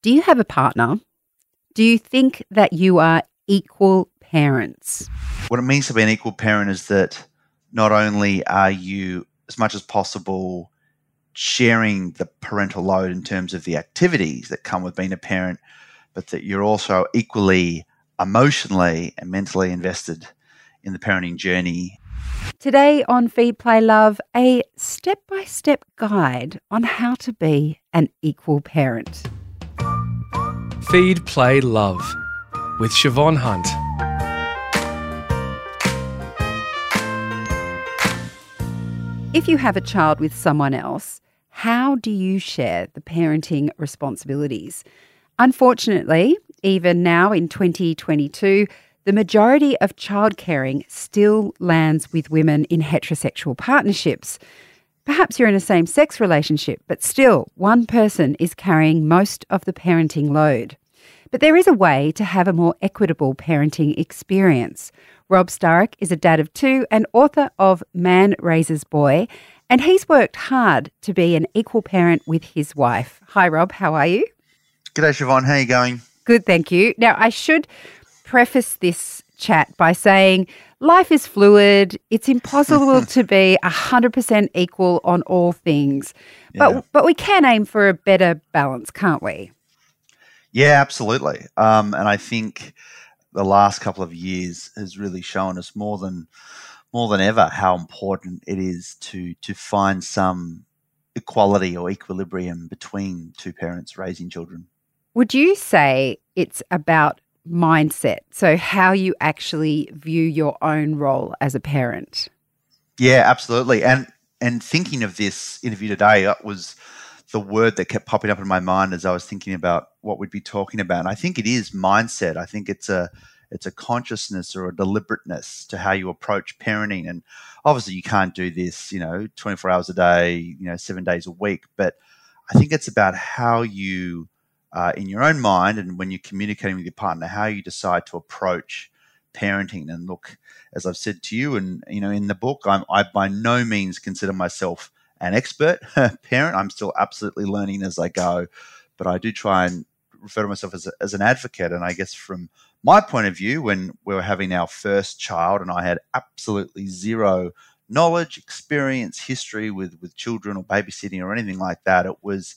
Do you have a partner? Do you think that you are equal parents? What it means to be an equal parent is that not only are you, as much as possible, sharing the parental load in terms of the activities that come with being a parent, but that you're also equally emotionally and mentally invested in the parenting journey. Today on Feed Play Love, a step by step guide on how to be an equal parent. Feed Play Love with Siobhan Hunt. If you have a child with someone else, how do you share the parenting responsibilities? Unfortunately, even now in 2022, the majority of child caring still lands with women in heterosexual partnerships. Perhaps you're in a same sex relationship, but still, one person is carrying most of the parenting load. But there is a way to have a more equitable parenting experience. Rob Sturrock is a dad of two and author of Man Raises Boy, and he's worked hard to be an equal parent with his wife. Hi, Rob. How are you? G'day, Siobhan. How are you going? Good, thank you. Now, I should preface this chat by saying life is fluid. It's impossible to be 100% equal on all things. But, Yeah. but we can aim for a better balance, can't we? Yeah, absolutely. Um, and I think the last couple of years has really shown us more than more than ever how important it is to to find some equality or equilibrium between two parents raising children. Would you say it's about mindset? So, how you actually view your own role as a parent? Yeah, absolutely. And and thinking of this interview today, that was the word that kept popping up in my mind as I was thinking about what we'd be talking about. And I think it is mindset. I think it's a it's a consciousness or a deliberateness to how you approach parenting. And obviously, you can't do this, you know, twenty four hours a day, you know, seven days a week. But I think it's about how you, uh, in your own mind, and when you're communicating with your partner, how you decide to approach parenting. And look, as I've said to you, and you know, in the book, I'm, I by no means consider myself an expert parent. I'm still absolutely learning as I go, but I do try and refer to myself as, a, as an advocate. And I guess from my point of view, when we were having our first child, and I had absolutely zero knowledge, experience, history with with children or babysitting or anything like that, it was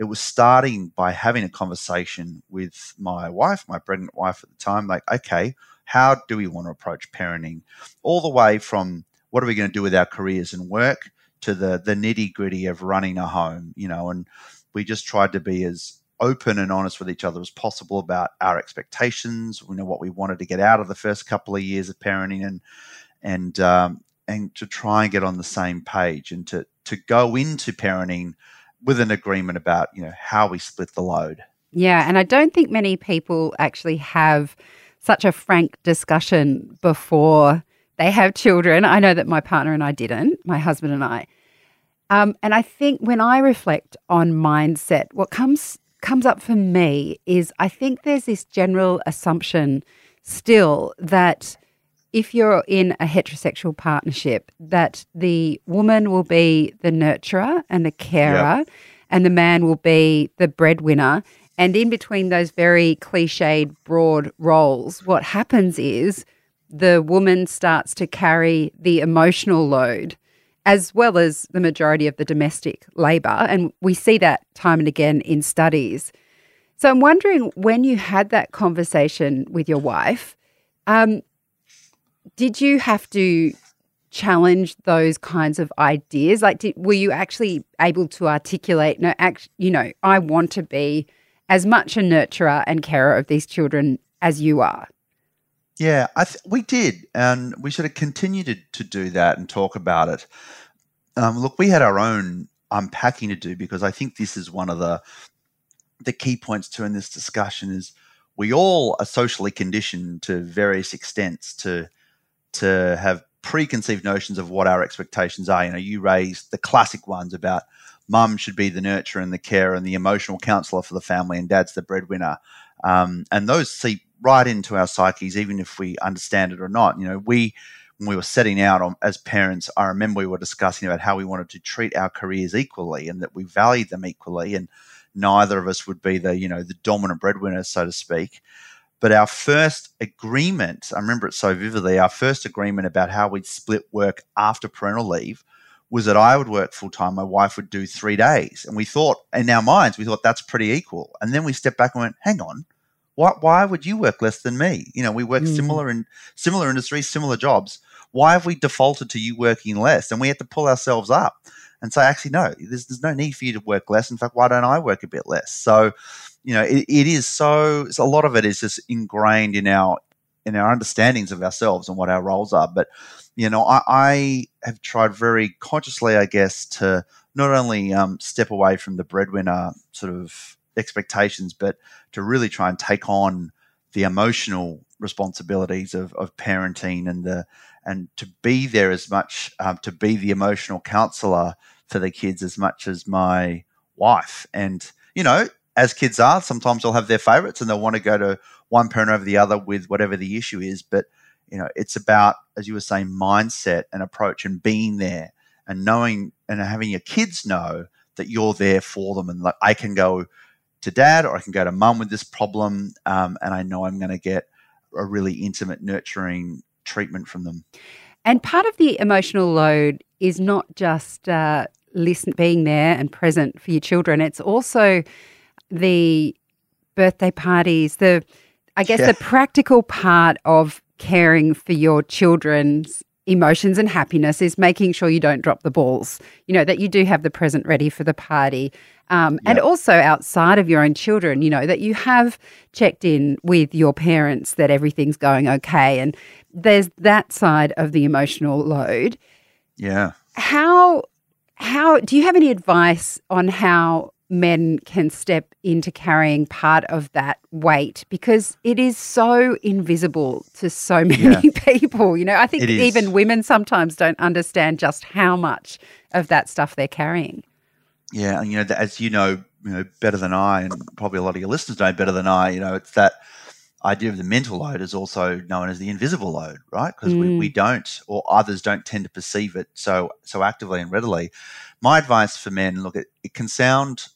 it was starting by having a conversation with my wife, my pregnant wife at the time, like, okay, how do we want to approach parenting? All the way from what are we going to do with our careers and work to the the nitty gritty of running a home, you know, and we just tried to be as open and honest with each other as possible about our expectations, you know, what we wanted to get out of the first couple of years of parenting and and um, and to try and get on the same page and to to go into parenting with an agreement about, you know, how we split the load. Yeah, and I don't think many people actually have such a frank discussion before they have children. I know that my partner and I didn't, my husband and I. Um, and I think when I reflect on mindset, what comes comes up for me is I think there's this general assumption still that if you're in a heterosexual partnership, that the woman will be the nurturer and the carer, and the man will be the breadwinner. And in between those very cliched, broad roles, what happens is the woman starts to carry the emotional load as well as the majority of the domestic labour. And we see that time and again in studies. So I'm wondering when you had that conversation with your wife, um, did you have to challenge those kinds of ideas? Like, did, were you actually able to articulate, no, act, you know, I want to be as much a nurturer and carer of these children as you are? Yeah, th- we did, and we sort of continued to, to do that and talk about it. Um, look, we had our own unpacking to do because I think this is one of the the key points too in this discussion is we all are socially conditioned to various extents to to have preconceived notions of what our expectations are. You know, you raised the classic ones about mum should be the nurturer and the carer and the emotional counselor for the family, and dad's the breadwinner. Um, and those seep right into our psyches, even if we understand it or not. You know, we when we were setting out on, as parents, I remember we were discussing about how we wanted to treat our careers equally and that we valued them equally. And neither of us would be the you know the dominant breadwinner, so to speak. But our first agreement, I remember it so vividly. Our first agreement about how we'd split work after parental leave was that I would work full time, my wife would do three days, and we thought in our minds we thought that's pretty equal. And then we stepped back and went, hang on. Why, why would you work less than me? You know, we work mm. similar in similar industries, similar jobs. Why have we defaulted to you working less? And we had to pull ourselves up and say, actually, no, there's, there's no need for you to work less. In fact, why don't I work a bit less? So, you know, it, it is so, a lot of it is just ingrained in our, in our understandings of ourselves and what our roles are. But, you know, I, I have tried very consciously, I guess, to not only um, step away from the breadwinner sort of expectations, but to really try and take on the emotional responsibilities of, of parenting and the and to be there as much um, to be the emotional counselor for the kids as much as my wife and you know as kids are sometimes they'll have their favorites and they'll want to go to one parent over the other with whatever the issue is but you know it's about as you were saying mindset and approach and being there and knowing and having your kids know that you're there for them and like i can go to dad or i can go to mum with this problem um, and i know i'm going to get a really intimate nurturing treatment from them. And part of the emotional load is not just uh, listen, being there and present for your children. It's also the birthday parties, the I guess yeah. the practical part of caring for your children's emotions and happiness is making sure you don't drop the balls. You know, that you do have the present ready for the party. Um, yep. And also outside of your own children, you know, that you have checked in with your parents that everything's going okay. And there's that side of the emotional load. Yeah. How, how, do you have any advice on how men can step into carrying part of that weight because it is so invisible to so many yeah. people. You know, I think even women sometimes don't understand just how much of that stuff they're carrying. Yeah, and you know, as you know, you know better than I, and probably a lot of your listeners know better than I. You know, it's that idea of the mental load is also known as the invisible load, right? Because mm. we, we mm. don't, or others don't tend to perceive it so so actively and readily. My advice for men, look, it, it can sound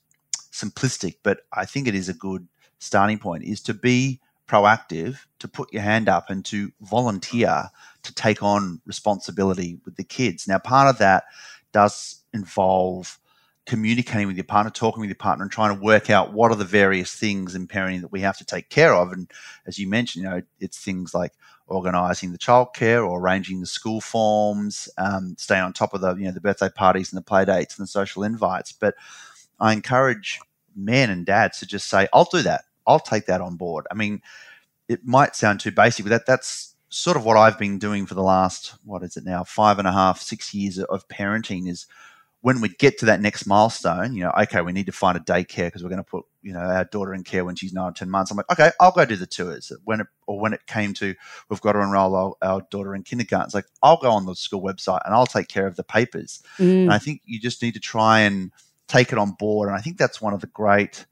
simplistic, but I think it is a good starting point, is to be proactive, to put your hand up and to volunteer to take on responsibility with the kids. Now, part of that does involve communicating with your partner, talking with your partner, and trying to work out what are the various things in parenting that we have to take care of. And as you mentioned, you know, it's things like organising the childcare or arranging the school forms, um, staying on top of the you know the birthday parties and the play dates and the social invites. But I encourage men and dads to just say, I'll do that. I'll take that on board. I mean, it might sound too basic, but that, that's sort of what I've been doing for the last, what is it now, five and a half, six years of parenting is when we get to that next milestone, you know, okay, we need to find a daycare because we're going to put, you know, our daughter in care when she's nine or 10 months. I'm like, okay, I'll go do the tours. When it, or when it came to, we've got to enroll our, our daughter in kindergarten, it's like, I'll go on the school website and I'll take care of the papers. Mm. And I think you just need to try and, take it on board. And I think that's one of the great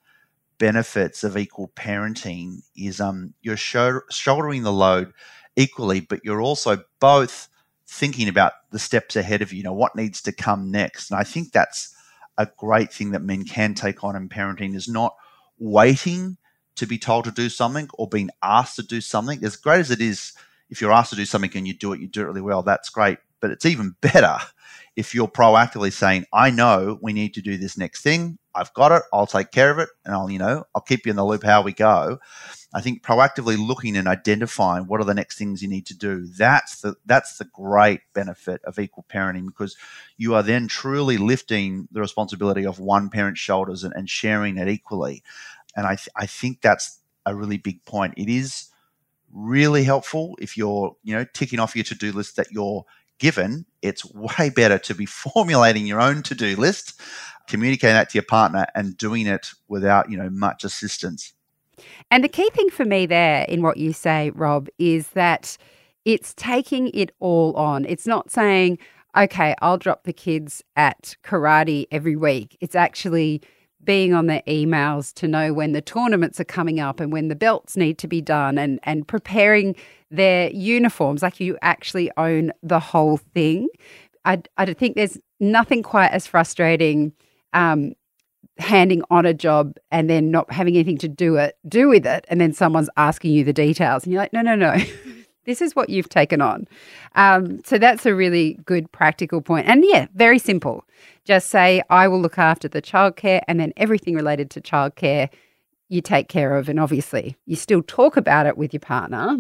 benefits of equal parenting is um, you're shouldering the load equally, but you're also both thinking about the steps ahead of you, you know, what needs to come next. And I think that's a great thing that men can take on in parenting is not waiting to be told to do something or being asked to do something. As great as it is, if you're asked to do something and you do it, you do it really well, that's great. But it's even better if you're proactively saying, I know we need to do this next thing, I've got it, I'll take care of it, and I'll, you know, I'll keep you in the loop how we go. I think proactively looking and identifying what are the next things you need to do. That's the that's the great benefit of equal parenting because you are then truly lifting the responsibility of one parent's shoulders and, and sharing it equally. And I th- I think that's a really big point. It is really helpful if you're you know ticking off your to do list that you're given, it's way better to be formulating your own to do list, communicating that to your partner, and doing it without you know much assistance. And the key thing for me there in what you say, Rob, is that it's taking it all on. It's not saying, okay, I'll drop the kids at karate every week. It's actually being on their emails to know when the tournaments are coming up and when the belts need to be done and, and preparing their uniforms, like you actually own the whole thing. I, I think there's nothing quite as frustrating um, handing on a job and then not having anything to do it do with it and then someone's asking you the details and you're like no no no. This is what you've taken on. Um, so that's a really good practical point. And yeah very simple just say i will look after the childcare and then everything related to childcare you take care of. And obviously you still talk about it with your partner.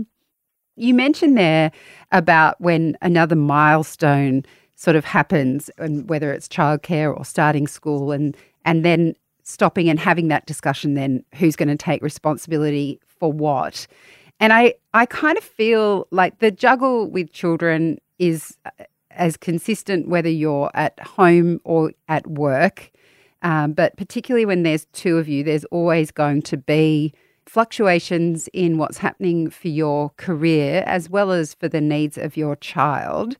You mentioned there about when another milestone sort of happens and whether it's childcare or starting school and and then stopping and having that discussion then who's going to take responsibility for what. And i i kind of feel like the juggle with children is as consistent whether you're at home or at work um, but particularly when there's two of you there's always going to be fluctuations in what's happening for your career as well as for the needs of your child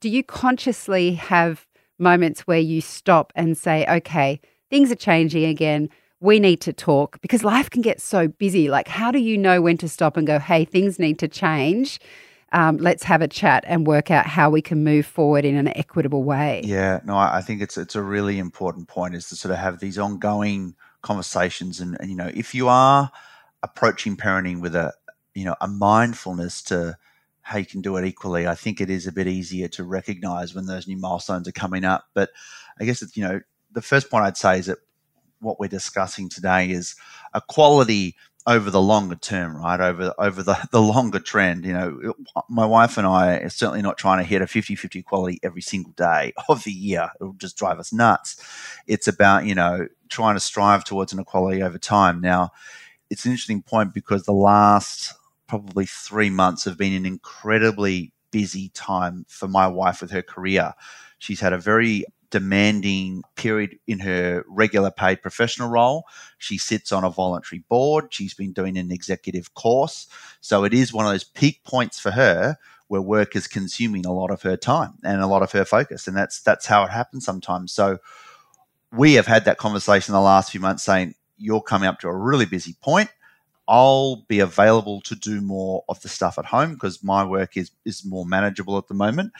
do you consciously have moments where you stop and say, okay, things are changing again. We need to talk because life can get so busy. Like, how do you know when to stop and go, hey, things need to change? Um, let's have a chat and work out how we can move forward in an equitable way. Yeah, no, I think it's it's a really important point is to sort of have these ongoing conversations and, and you know if you are approaching parenting with a you know a mindfulness to how you can do it equally. I think it is a bit easier to recognize when those new milestones are coming up. But I guess it's, you know, the first point I'd say is that what we're discussing today is equality over the longer term, right? Over over the, the longer trend. You know, my wife and I are certainly not trying to hit a 50-50 equality every single day of the year. It'll just drive us nuts. It's about, you know, trying to strive towards an equality over time. Now, it's an interesting point because the last probably three months have been an incredibly busy time for my wife with her career. She's had a very demanding period in her regular paid professional role. She sits on a voluntary board. She's been doing an executive course. So it is one of those peak points for her where work is consuming a lot of her time and a lot of her focus. And that's that's how it happens sometimes. So we have had that conversation the last few months saying, you're coming up to a really busy point. I'll be available to do more of the stuff at home because my work is is more manageable at the moment,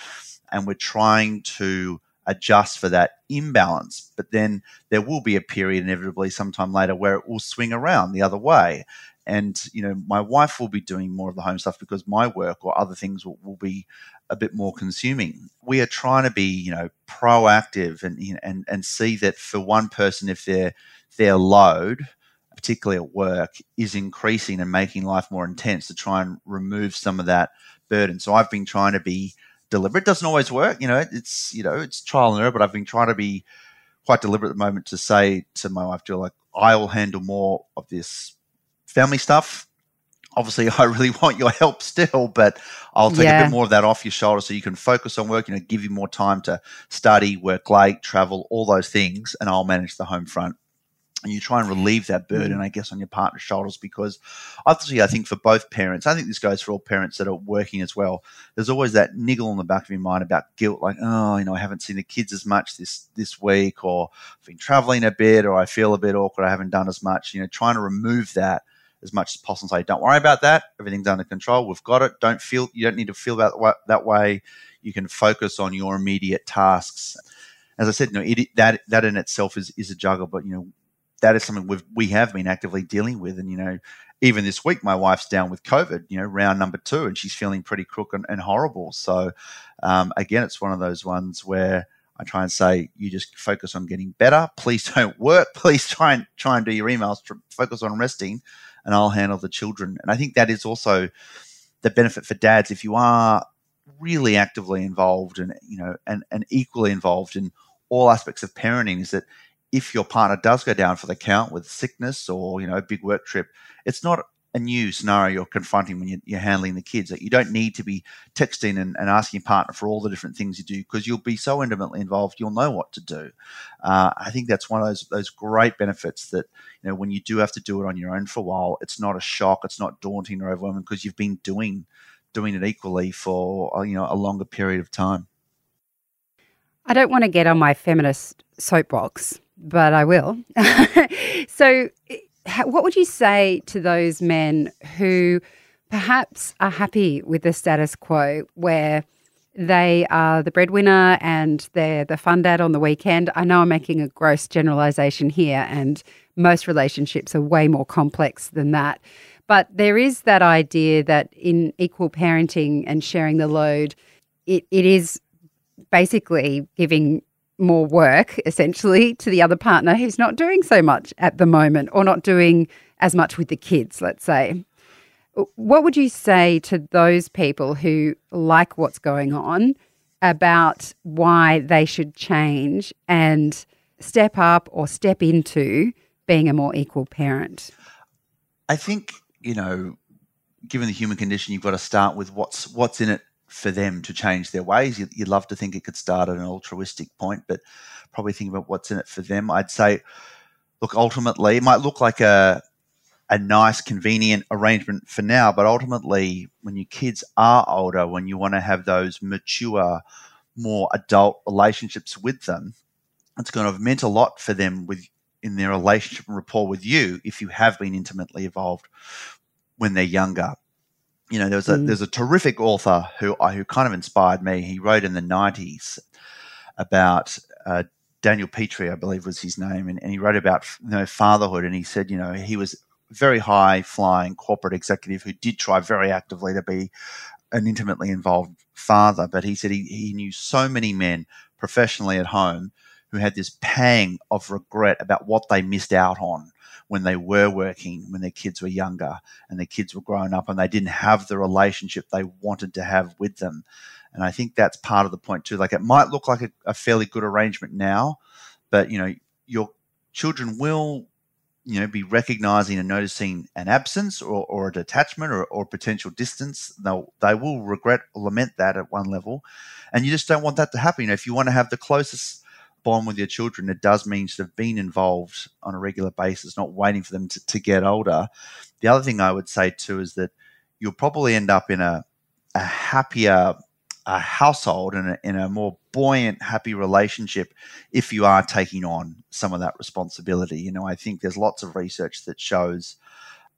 and we're trying to adjust for that imbalance. But then there will be a period inevitably sometime later where it will swing around the other way. And, you know, my wife will be doing more of the home stuff because my work or other things will, will be a bit more consuming. We are trying to be, you know, proactive and, and, and see that for one person, if their, their load particularly at work, is increasing and making life more intense to try and remove some of that burden. So I've been trying to be deliberate. It doesn't always work, you know. It's you know it's trial and error, but I've been trying to be quite deliberate at the moment to say to my wife, Jill, like I will handle more of this family stuff. Obviously, I really want your help still, but I'll take yeah. a bit more of that off your shoulder so you can focus on work. You know, give you more time to study, work late, travel, all those things, and I'll manage the home front and you try and relieve that burden, mm. I guess, on your partner's shoulders because obviously, I think for both parents, I think this goes for all parents that are working as well. There's always that niggle in the back of your mind about guilt, like, oh, you know, I haven't seen the kids as much this this week, or I've been traveling a bit, or I feel a bit awkward, I haven't done as much. You know, trying to remove that as much as possible. Say, don't worry about that. Everything's under control. We've got it. Don't feel you don't need to feel that that way. You can focus on your immediate tasks as I said, you know, it, that that in itself is is a juggle. But you know, that is something we've we have been actively dealing with. And you know, even this week, my wife's down with COVID. You know, round number two, and she's feeling pretty crook and, and horrible. So um, again, it's one of those ones where I try and say, you just focus on getting better. Please don't work. Please try and try and do your emails. Focus on resting, and I'll handle the children. And I think that is also the benefit for dads if you are really actively involved and you know and, and equally involved in all aspects of parenting is that if your partner does go down for the count with sickness or you know a big work trip, it's not a new scenario you're confronting when you're, handling the kids. That you don't need to be texting and, and, asking your partner for all the different things you do because you'll be so intimately involved, you'll know what to do. Uh, I think that's one of those those great benefits that you know when you do have to do it on your own for a while, it's not a shock, it's not daunting or overwhelming because you've been doing doing it equally for uh, you know a longer period of time. I don't want to get on my feminist soapbox but I will. so, what would you say to those men who perhaps are happy with the status quo where they are the breadwinner and they're the fun dad on the weekend. I know I'm making a gross generalization here, and most relationships are way more complex than that. But there is that idea that in equal parenting and sharing the load, it, it is basically giving more work essentially to the other partner who's not doing so much at the moment or not doing as much with the kids, let's say. What would you say to those people who like what's going on about why they should change and step up or step into being a more equal parent? I think, you know, given the human condition, you've got to start with what's what's in it for them to change their ways. You, would love to think it could start at an altruistic point, but probably think about what's in it for them. I'd say, look, ultimately, it might look like a a nice, convenient arrangement for now. But ultimately, when your kids are older, when you want to have those mature, more adult relationships with them, it's going to have meant a lot for them with in their relationship and rapport with you if you have been intimately involved when they're younger. You know, there's a mm. there's a terrific author who who kind of inspired me. He wrote in the '90s about uh, Daniel Petre, I believe was his name, and, and he wrote about you know fatherhood, and he said, you know, he was very high flying corporate executive who did try very actively to be an intimately involved father. But he said he, he knew so many men professionally at home who had this pang of regret about what they missed out on when they were working, when their kids were younger and their kids were growing up and they didn't have the relationship they wanted to have with them. And I think that's part of the point too. Like it might look like a, a fairly good arrangement now, but you know, your children will you know, be recognizing and noticing an absence or, or a detachment or, or potential distance. They'll, they will regret or lament that at one level. And you just don't want that to happen. You know, if you want to have the closest bond with your children, it does mean to have been involved on a regular basis, not waiting for them to, to get older. The other thing I would say too is that you'll probably end up in a, a happier a household and a, in a more buoyant, happy relationship if you are taking on some of that responsibility. You know, I think there's lots of research that shows,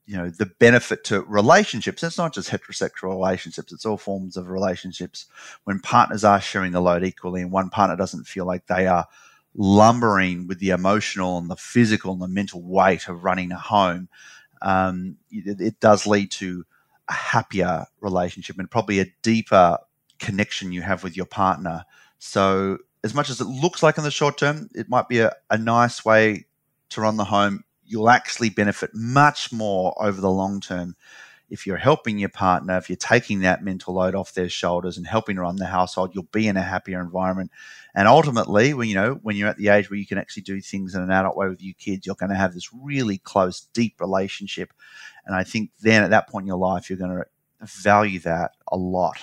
you know, the benefit to relationships. It's not just heterosexual relationships, it's all forms of relationships. When partners are sharing the load equally and one partner doesn't feel like they are lumbering with the emotional and the physical and the mental weight of running a home, um, it, it does lead to a happier relationship and probably a deeper connection you have with your partner. So, as much as it looks like in the short term, it might be a, a nice way to run the home. You'll actually benefit much more over the long term if you're helping your partner, if you're taking that mental load off their shoulders and helping run the household, you'll be in a happier environment. And ultimately, when you know when you're at the age where you can actually do things in an adult way with your kids, you're going to have this really close, deep relationship. And I think then at that point in your life, you're going to value that a lot.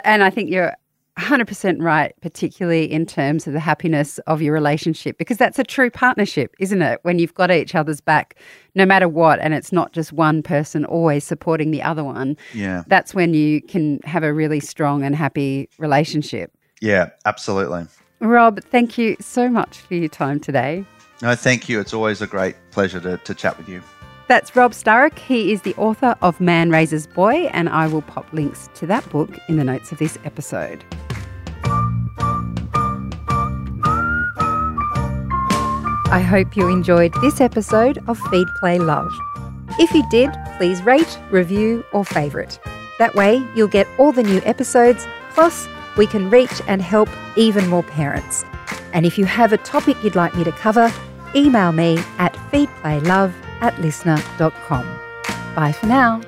And I think you're 100% right, particularly in terms of the happiness of your relationship, because that's a true partnership, isn't it? When you've got each other's back, no matter what, and it's not just one person always supporting the other one. Yeah. That's when you can have a really strong and happy relationship. Yeah, absolutely. Rob, thank you so much for your time today. No, thank you. It's always a great pleasure to, to chat with you. That's Rob Sturrock. He is the author of Man Raises Boy, and I will pop links to that book in the notes of this episode. I hope you enjoyed this episode of Feed Play Love. If you did, please rate, review, or favourite. That way, you'll get all the new episodes, plus, we can reach and help even more parents. And if you have a topic you'd like me to cover, email me at feedplaylove at listnr.com. Bye for now.